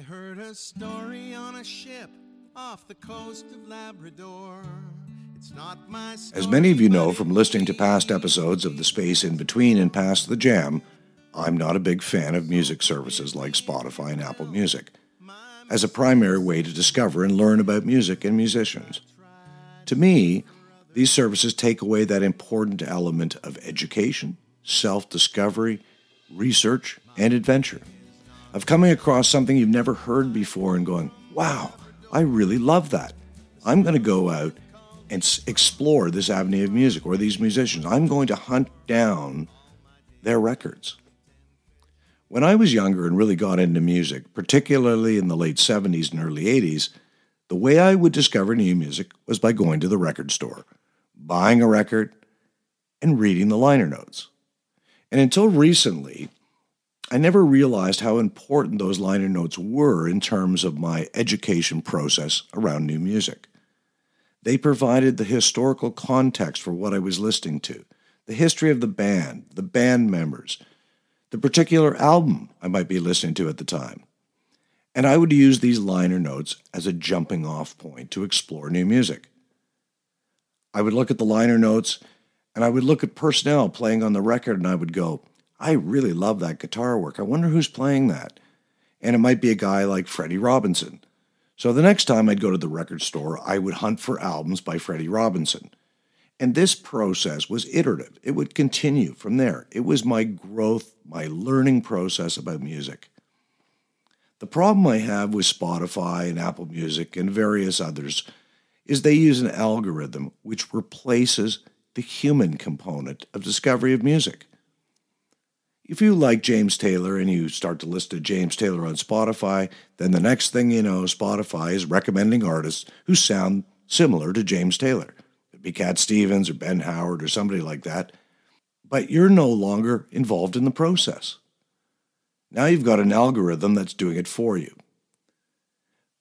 I heard a story on a ship off the coast of Labrador. It's not my As many of you know from listening to past episodes of The Space in Between and Past the Jam, I'm not a big fan of music services like Spotify and Apple Music as a primary way to discover and learn about music and musicians. To me, these services take away that important element of education, self discovery, research, and adventure. Of coming across something you've never heard before and going, wow, I really love that. I'm going to go out and explore this avenue of music or these musicians. I'm going to hunt down their records. When I was younger and really got into music, particularly in the late 70s and early 80s, the way I would discover new music was by going to the record store, buying a record, and reading the liner notes. And until recently, I never realized how important those liner notes were in terms of my education process around new music. They provided the historical context for what I was listening to, the history of the band, the band members, the particular album I might be listening to at the time. And I would use these liner notes as a jumping off point to explore new music. I would look at the liner notes and I would look at personnel playing on the record and I would go, I really love that guitar work. I wonder who's playing that. And it might be a guy like Freddie Robinson. So the next time I'd go to the record store, I would hunt for albums by Freddie Robinson. And this process was iterative. It would continue from there. It was my growth, my learning process about music. The problem I have with Spotify and Apple Music and various others is they use an algorithm which replaces the human component of discovery of music. If you like James Taylor and you start to listen to James Taylor on Spotify, then the next thing you know, Spotify is recommending artists who sound similar to James Taylor. It'd be Cat Stevens or Ben Howard or somebody like that. But you're no longer involved in the process. Now you've got an algorithm that's doing it for you.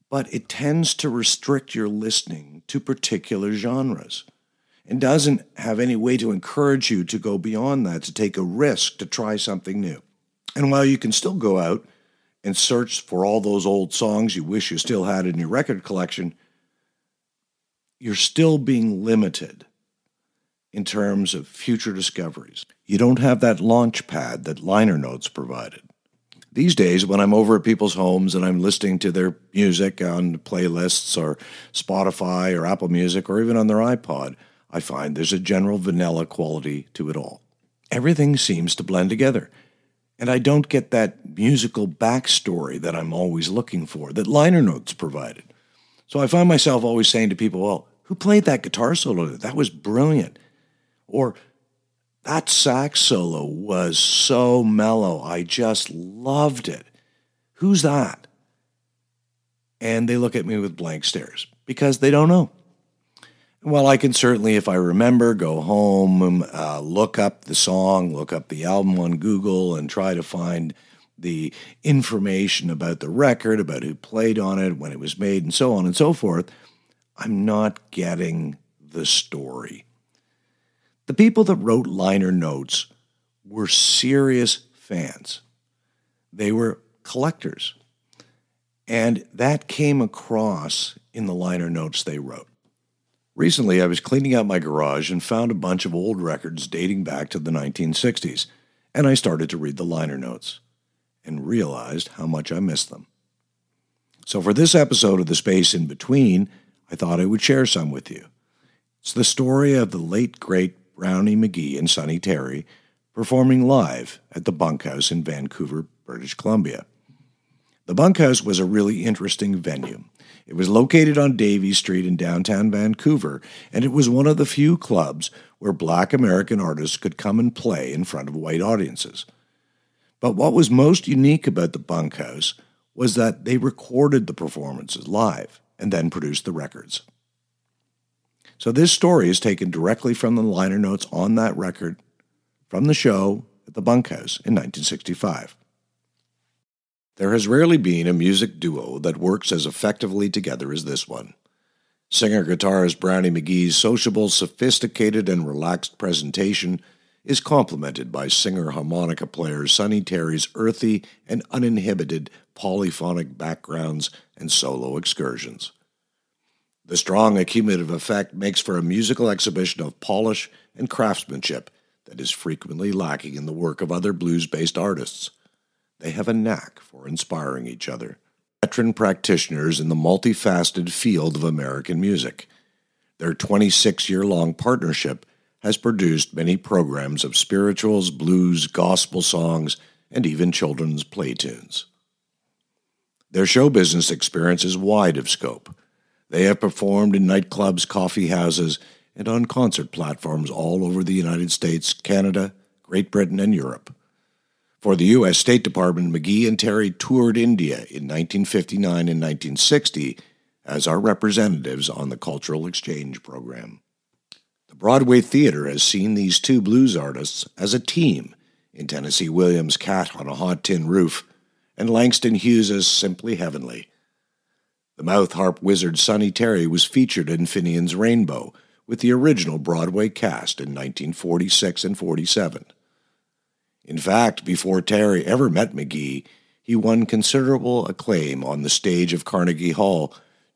But it tends to restrict your listening to particular genres and doesn't have any way to encourage you to go beyond that, to take a risk, to try something new. And while you can still go out and search for all those old songs you wish you still had in your record collection, you're still being limited in terms of future discoveries. You don't have that launch pad that liner notes provided. These days, when I'm over at people's homes and I'm listening to their music on playlists or Spotify or Apple Music or even on their iPod, I find there's a general vanilla quality to it all. Everything seems to blend together. And I don't get that musical backstory that I'm always looking for, that liner notes provided. So I find myself always saying to people, well, who played that guitar solo? That was brilliant. Or that sax solo was so mellow. I just loved it. Who's that? And they look at me with blank stares because they don't know. Well, I can certainly, if I remember, go home, uh, look up the song, look up the album on Google, and try to find the information about the record, about who played on it, when it was made, and so on and so forth. I'm not getting the story. The people that wrote liner notes were serious fans, they were collectors. And that came across in the liner notes they wrote. Recently, I was cleaning out my garage and found a bunch of old records dating back to the 1960s, and I started to read the liner notes and realized how much I missed them. So, for this episode of The Space in Between, I thought I would share some with you. It's the story of the late, great Brownie McGhee and Sonny Terry performing live at the Bunkhouse in Vancouver, British Columbia. The Bunkhouse was a really interesting venue. It was located on Davie Street in downtown Vancouver, and it was one of the few clubs where black American artists could come and play in front of white audiences. But what was most unique about the Bunkhouse was that they recorded the performances live and then produced the records. So this story is taken directly from the liner notes on that record from the show at the Bunkhouse in 1965. There has rarely been a music duo that works as effectively together as this one. Singer guitarist Brownie McGhee's sociable, sophisticated, and relaxed presentation is complemented by singer harmonica player Sonny Terry's earthy and uninhibited polyphonic backgrounds and solo excursions. The strong accumulative effect makes for a musical exhibition of polish and craftsmanship that is frequently lacking in the work of other blues based artists. They have a knack for inspiring each other. Veteran practitioners in the multifaceted field of American music. Their 26 year long partnership has produced many programs of spirituals, blues, gospel songs, and even children's play tunes. Their show business experience is wide of scope. They have performed in nightclubs, coffee houses, and on concert platforms all over the United States, Canada, Great Britain, and Europe. For the U.S. State Department, McGhee and Terry toured India in 1959 and 1960 as our representatives on the Cultural Exchange Program. The Broadway Theater has seen these two blues artists as a team in Tennessee Williams' Cat on a Hot Tin Roof and Langston Hughes' Simply Heavenly. The mouth harp wizard Sonny Terry was featured in Finian's Rainbow with the original Broadway cast in 1946 and 47. In fact, before Terry ever met McGhee, he won considerable acclaim on the stage of Carnegie Hall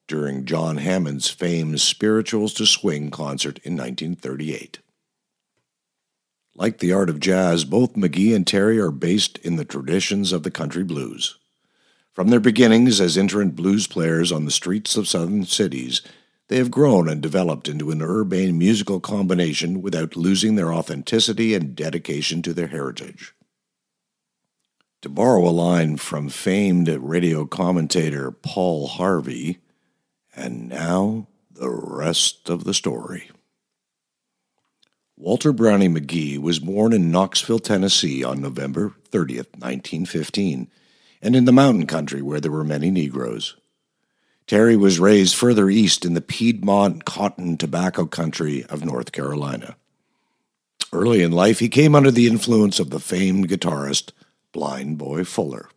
during John Hammond's famed Spirituals to Swing concert in 1938. Like the art of jazz, both McGhee and Terry are based in the traditions of the country blues. From their beginnings as itinerant blues players on the streets of southern cities, they have grown and developed into an urbane musical combination without losing their authenticity and dedication to their heritage. To borrow a line from famed radio commentator Paul Harvey, and now the rest of the story. Walter Brownie McGhee was born in Knoxville, Tennessee on November 30th, 1915, and in the mountain country where there were many Negroes. Terry was raised further east in the Piedmont cotton tobacco country of North Carolina. Early in life, he came under the influence of the famed guitarist Blind Boy Fuller.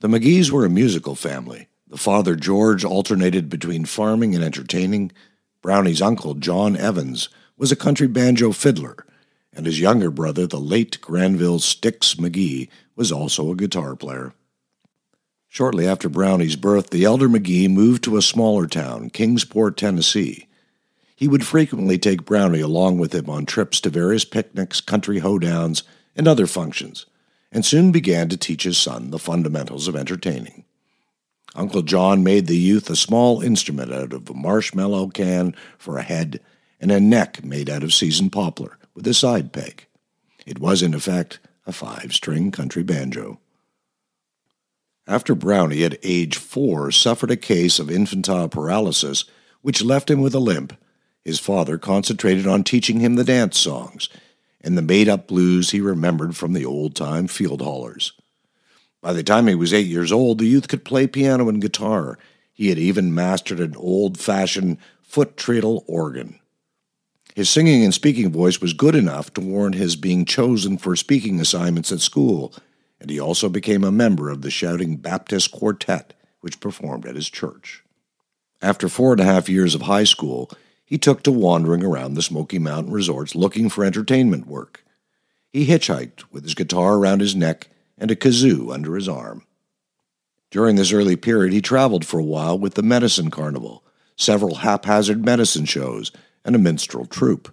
The McGhees were a musical family. The father, George, alternated between farming and entertaining. Brownie's uncle, John Evans, was a country banjo fiddler, and his younger brother, the late Granville Sticks McGhee, was also a guitar player. Shortly after Brownie's birth, the elder McGhee moved to a smaller town, Kingsport, Tennessee. He would frequently take Brownie along with him on trips to various picnics, country hoedowns, and other functions, and soon began to teach his son the fundamentals of entertaining. Uncle John made the youth a small instrument out of a marshmallow can for a head and a neck made out of seasoned poplar with a side peg. It was, in effect, a five string country banjo. After Brownie, at age four, suffered a case of infantile paralysis, which left him with a limp, his father concentrated on teaching him the dance songs and the made up blues he remembered from the old time field hollers. By the time he was eight years old, the youth could play piano and guitar. He had even mastered an old fashioned foot treadle organ. His singing and speaking voice was good enough to warrant his being chosen for speaking assignments at school and he also became a member of the Shouting Baptist Quartet, which performed at his church. After four and a half years of high school, he took to wandering around the Smoky Mountain resorts looking for entertainment work. He hitchhiked with his guitar around his neck and a kazoo under his arm. During this early period, he traveled for a while with the Medicine Carnival, several haphazard medicine shows, and a minstrel troupe.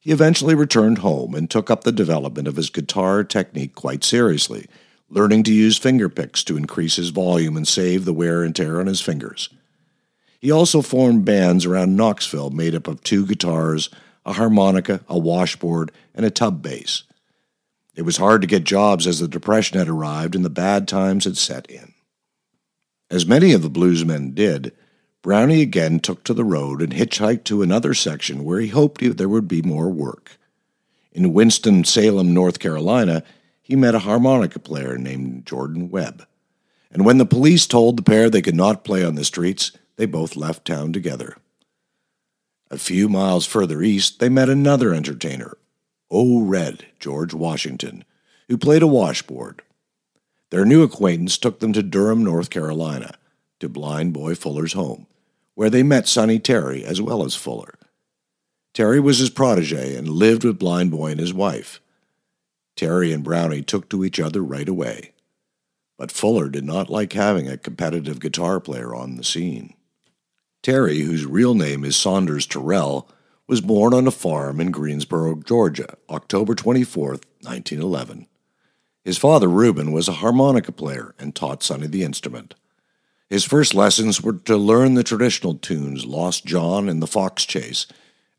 He eventually returned home and took up the development of his guitar technique quite seriously, learning to use finger picks to increase his volume and save the wear and tear on his fingers. He also formed bands around Knoxville made up of two guitars, a harmonica, a washboard, and a tub bass. It was hard to get jobs as the Depression had arrived and the bad times had set in. As many of the bluesmen did, Brownie again took to the road and hitchhiked to another section where he hoped there would be more work. In Winston-Salem, North Carolina, he met a harmonica player named Jordan Webb. And when the police told the pair they could not play on the streets, they both left town together. A few miles further east, they met another entertainer, O. Red, George Washington, who played a washboard. Their new acquaintance took them to Durham, North Carolina, to Blind Boy Fuller's home where they met Sonny Terry as well as Fuller. Terry was his protege and lived with Blind Boy and his wife. Terry and Brownie took to each other right away. But Fuller did not like having a competitive guitar player on the scene. Terry, whose real name is Saunders Terrell, was born on a farm in Greensboro, Georgia, October 24, 1911. His father, Reuben, was a harmonica player and taught Sonny the instrument. His first lessons were to learn the traditional tunes Lost John and the Fox Chase,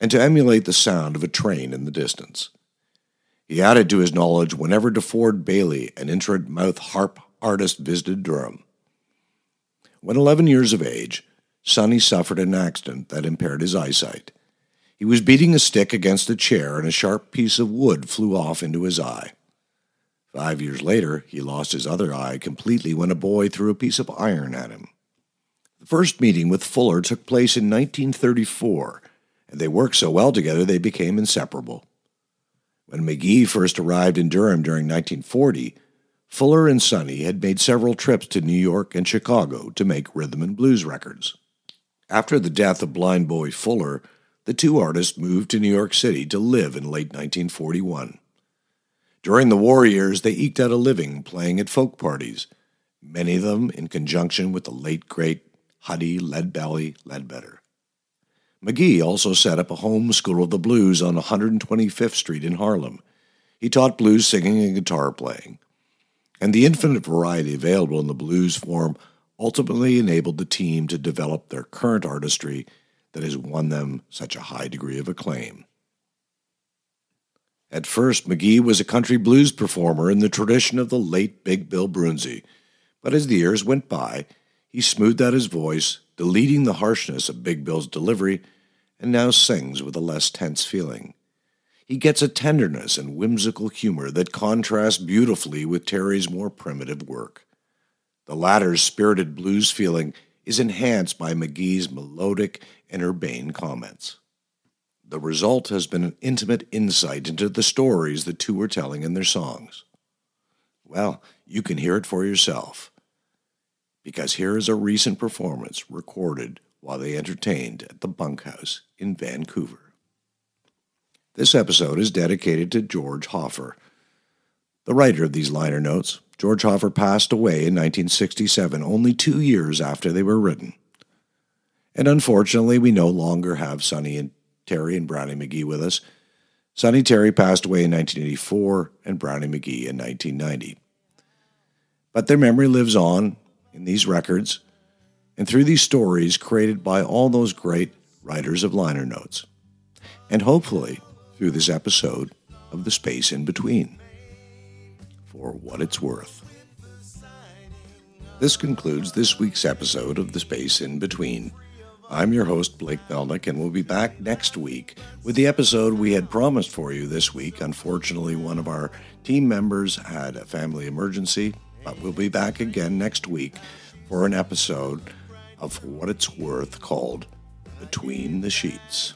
and to emulate the sound of a train in the distance. He added to his knowledge whenever DeFord Bailey, an instrument mouth harp artist, visited Durham. When 11 years of age, Sonny suffered an accident that impaired his eyesight. He was beating a stick against a chair, and a sharp piece of wood flew off into his eye. Five years later, he lost his other eye completely when a boy threw a piece of iron at him. The first meeting with Fuller took place in 1934, and they worked so well together they became inseparable. When McGhee first arrived in Durham during 1940, Fuller and Sonny had made several trips to New York and Chicago to make rhythm and blues records. After the death of blind boy Fuller, the two artists moved to New York City to live in late 1941. During the war years, they eked out a living playing at folk parties, many of them in conjunction with the late great Huddie Leadbelly Ledbetter. McGhee also set up a home school of the blues on 125th Street in Harlem. He taught blues singing and guitar playing. And the infinite variety available in the blues form ultimately enabled the team to develop their current artistry that has won them such a high degree of acclaim. At first, McGhee was a country blues performer in the tradition of the late Big Bill Broonzy, but as the years went by, he smoothed out his voice, deleting the harshness of Big Bill's delivery, and now sings with a less tense feeling. He gets a tenderness and whimsical humor that contrasts beautifully with Terry's more primitive work. The latter's spirited blues feeling is enhanced by McGhee's melodic and urbane comments. The result has been an intimate insight into the stories the two are telling in their songs. Well, you can hear it for yourself. Because here is a recent performance recorded while they entertained at the Bunkhouse in Vancouver. This episode is dedicated to George Hoefer, the writer of these liner notes. George Hoefer passed away in 1967, only two years after they were written. And unfortunately, we no longer have Sonny and Terry and Brownie McGhee with us. Sonny Terry passed away in 1984 and Brownie McGhee in 1990. But their memory lives on in these records and through these stories created by all those great writers of liner notes. And hopefully through this episode of The Space in Between. For what it's worth. This concludes this week's episode of The Space in Between. I'm your host, Blake Melnick, and we'll be back next week with the episode we had promised for you this week. Unfortunately, one of our team members had a family emergency, but we'll be back again next week for an episode of What It's Worth called Between the Sheets.